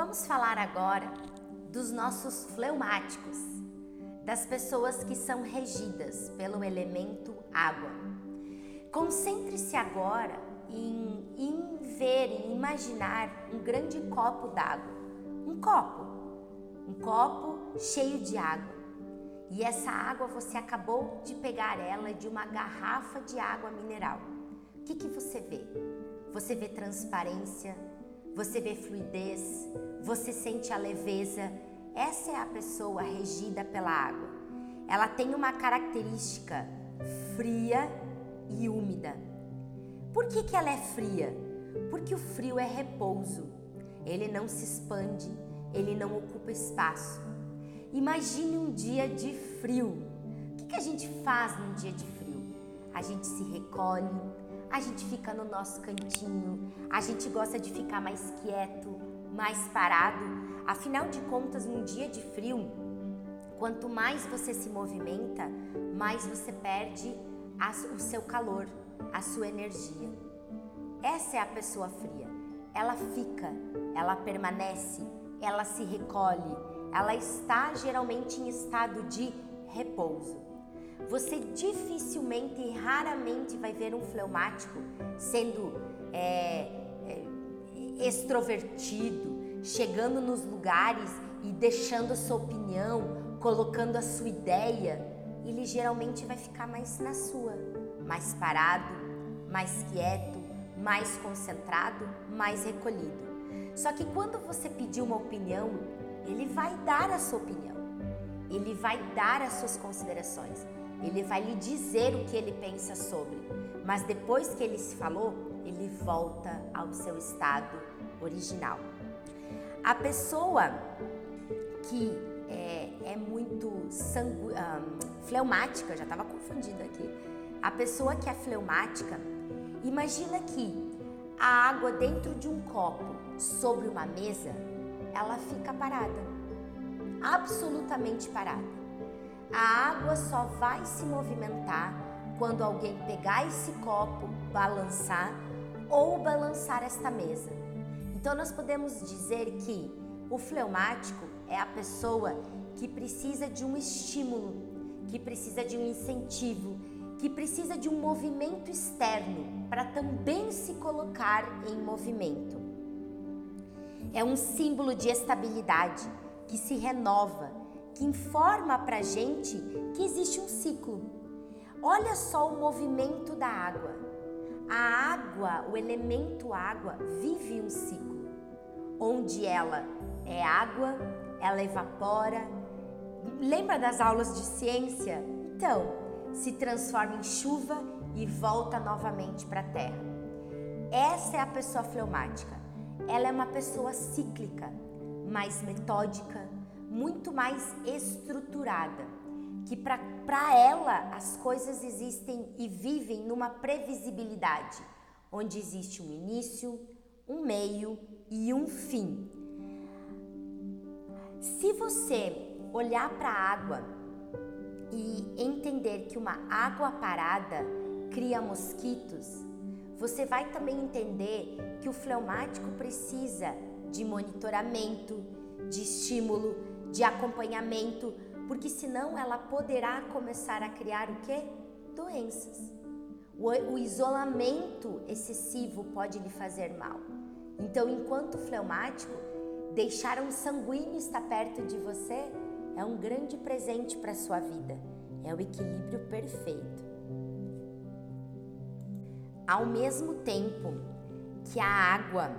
Vamos falar agora dos nossos fleumáticos, das pessoas que são regidas pelo elemento água. Concentre-se agora em, em ver, em imaginar um grande copo d'água. Um copo, um copo cheio de água. E essa água você acabou de pegar ela de uma garrafa de água mineral. O que, que você vê? Você vê transparência, você vê fluidez, você sente a leveza. Essa é a pessoa regida pela água. Ela tem uma característica fria e úmida. Por que, que ela é fria? Porque o frio é repouso. Ele não se expande, ele não ocupa espaço. Imagine um dia de frio. O que, que a gente faz num dia de frio? A gente se recolhe, a gente fica no nosso cantinho, a gente gosta de ficar mais quieto, mais parado. Afinal de contas, num dia de frio, quanto mais você se movimenta, mais você perde o seu calor, a sua energia. Essa é a pessoa fria. Ela fica, ela permanece, ela se recolhe, ela está geralmente em estado de repouso. Você dificilmente e raramente vai ver um fleumático sendo é, é, extrovertido, chegando nos lugares e deixando a sua opinião, colocando a sua ideia. Ele geralmente vai ficar mais na sua, mais parado, mais quieto, mais concentrado, mais recolhido. Só que quando você pedir uma opinião, ele vai dar a sua opinião, ele vai dar as suas considerações. Ele vai lhe dizer o que ele pensa sobre, mas depois que ele se falou, ele volta ao seu estado original. A pessoa que é, é muito sangu, um, fleumática, já estava confundida aqui. A pessoa que é fleumática, imagina que a água dentro de um copo sobre uma mesa, ela fica parada, absolutamente parada. A água só vai se movimentar quando alguém pegar esse copo, balançar ou balançar esta mesa. Então nós podemos dizer que o fleumático é a pessoa que precisa de um estímulo, que precisa de um incentivo, que precisa de um movimento externo para também se colocar em movimento. É um símbolo de estabilidade que se renova que informa para gente que existe um ciclo. Olha só o movimento da água. A água, o elemento água, vive um ciclo, onde ela é água, ela evapora. Lembra das aulas de ciência? Então, se transforma em chuva e volta novamente para a terra. Essa é a pessoa fleumática. Ela é uma pessoa cíclica, mais metódica, muito mais estruturada, que para ela as coisas existem e vivem numa previsibilidade, onde existe um início, um meio e um fim. Se você olhar para a água e entender que uma água parada cria mosquitos, você vai também entender que o fleumático precisa de monitoramento, de estímulo, de acompanhamento, porque senão ela poderá começar a criar o que? Doenças. O, o isolamento excessivo pode lhe fazer mal. Então, enquanto fleumático, deixar um sanguíneo estar perto de você é um grande presente para sua vida. É o equilíbrio perfeito. Ao mesmo tempo que a água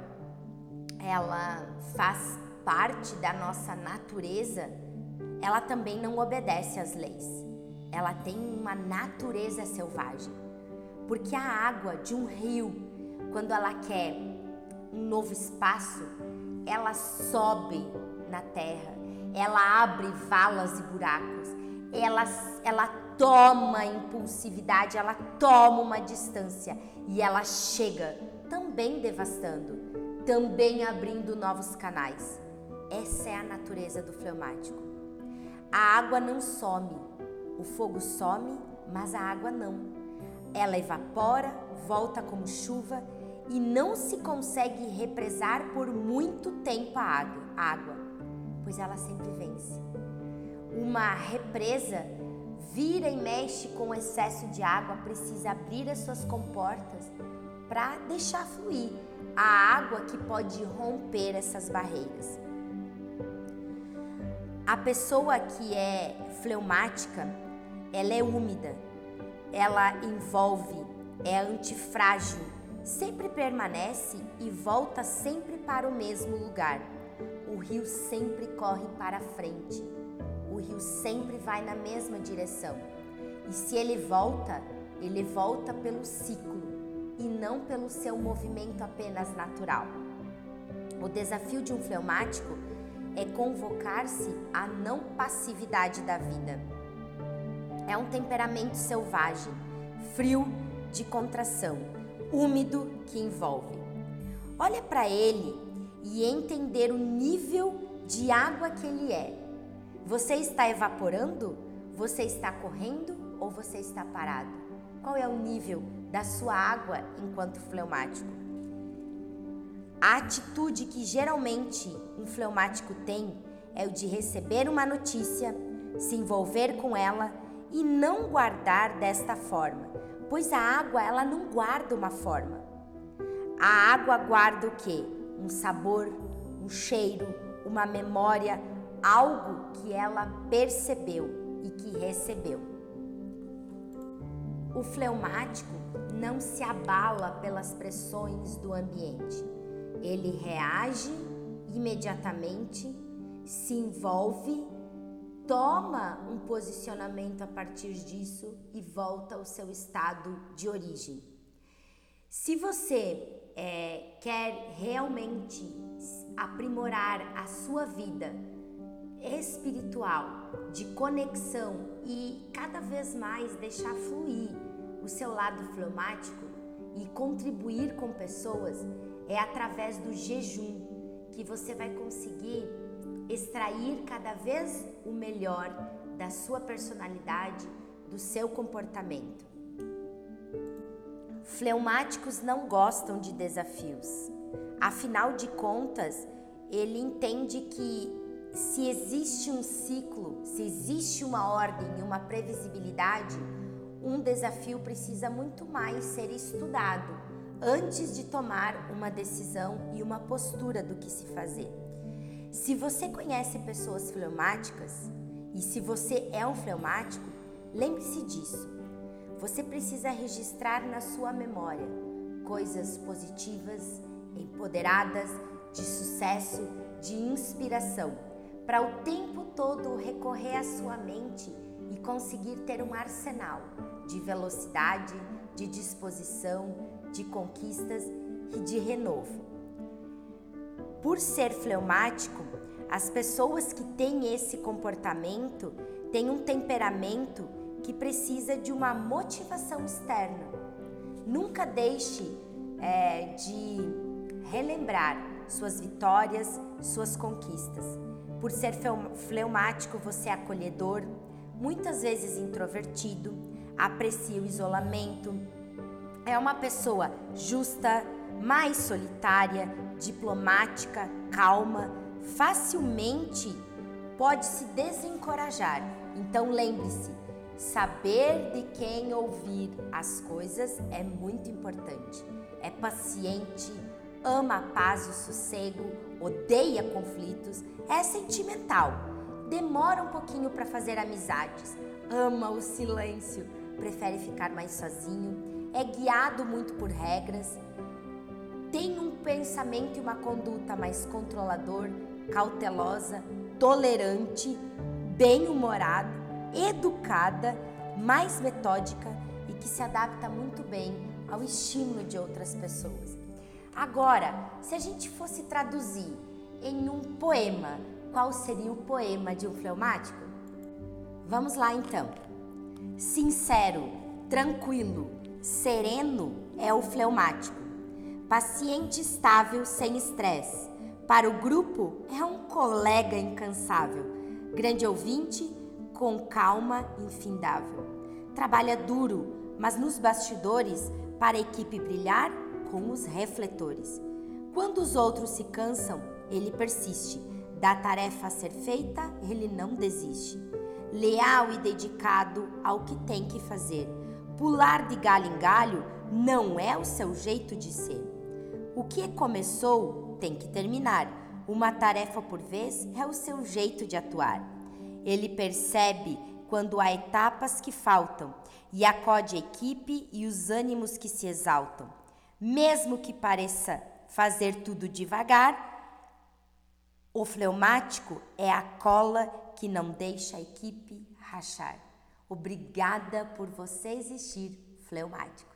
ela faz parte da nossa natureza, ela também não obedece às leis. Ela tem uma natureza selvagem. Porque a água de um rio, quando ela quer um novo espaço, ela sobe na terra, ela abre valas e buracos, ela, ela toma impulsividade, ela toma uma distância e ela chega também devastando, também abrindo novos canais. Essa é a natureza do fleumático. A água não some, o fogo some, mas a água não. Ela evapora, volta como chuva e não se consegue represar por muito tempo a água, pois ela sempre vence. Uma represa vira e mexe com excesso de água, precisa abrir as suas comportas para deixar fluir a água que pode romper essas barreiras. A pessoa que é fleumática, ela é úmida, ela envolve, é antifrágil, sempre permanece e volta sempre para o mesmo lugar. O rio sempre corre para frente. O rio sempre vai na mesma direção. E se ele volta, ele volta pelo ciclo e não pelo seu movimento apenas natural. O desafio de um fleumático é convocar-se à não passividade da vida. É um temperamento selvagem, frio de contração, úmido que envolve. Olha para ele e entender o nível de água que ele é. Você está evaporando? Você está correndo ou você está parado? Qual é o nível da sua água enquanto fleumático. A atitude que geralmente um fleumático tem é o de receber uma notícia, se envolver com ela e não guardar desta forma, pois a água ela não guarda uma forma. A água guarda o quê? Um sabor, um cheiro, uma memória, algo que ela percebeu e que recebeu. O fleumático não se abala pelas pressões do ambiente. Ele reage imediatamente, se envolve, toma um posicionamento a partir disso e volta ao seu estado de origem. Se você é, quer realmente aprimorar a sua vida espiritual, de conexão e cada vez mais deixar fluir o seu lado fleumático e contribuir com pessoas, é através do jejum que você vai conseguir extrair cada vez o melhor da sua personalidade, do seu comportamento. Fleumáticos não gostam de desafios. Afinal de contas, ele entende que se existe um ciclo, se existe uma ordem e uma previsibilidade, um desafio precisa muito mais ser estudado antes de tomar uma decisão e uma postura do que se fazer. Se você conhece pessoas fleumáticas e se você é um fleumático, lembre-se disso. Você precisa registrar na sua memória coisas positivas, empoderadas, de sucesso, de inspiração, para o tempo todo recorrer à sua mente e conseguir ter um arsenal de velocidade, de disposição, de conquistas e de renovo. Por ser fleumático, as pessoas que têm esse comportamento têm um temperamento que precisa de uma motivação externa. Nunca deixe é, de relembrar suas vitórias, suas conquistas. Por ser fleumático, você é acolhedor, muitas vezes introvertido, aprecia o isolamento, é uma pessoa justa, mais solitária, diplomática, calma, facilmente pode se desencorajar. Então lembre-se, saber de quem ouvir as coisas é muito importante. É paciente, ama a paz e o sossego, odeia conflitos, é sentimental demora um pouquinho para fazer amizades, ama o silêncio, prefere ficar mais sozinho, é guiado muito por regras, tem um pensamento e uma conduta mais controlador, cautelosa, tolerante, bem-humorada, educada, mais metódica e que se adapta muito bem ao estímulo de outras pessoas. Agora, se a gente fosse traduzir em um poema qual seria o poema de um fleumático? Vamos lá então. Sincero, tranquilo, sereno é o fleumático. Paciente, estável, sem estresse. Para o grupo, é um colega incansável. Grande ouvinte, com calma infindável. Trabalha duro, mas nos bastidores, para a equipe brilhar, com os refletores. Quando os outros se cansam, ele persiste. Da tarefa a ser feita, ele não desiste. Leal e dedicado ao que tem que fazer. Pular de galho em galho não é o seu jeito de ser. O que começou tem que terminar. Uma tarefa por vez é o seu jeito de atuar. Ele percebe quando há etapas que faltam e acode a equipe e os ânimos que se exaltam. Mesmo que pareça fazer tudo devagar, o fleumático é a cola que não deixa a equipe rachar. Obrigada por você existir, fleumático.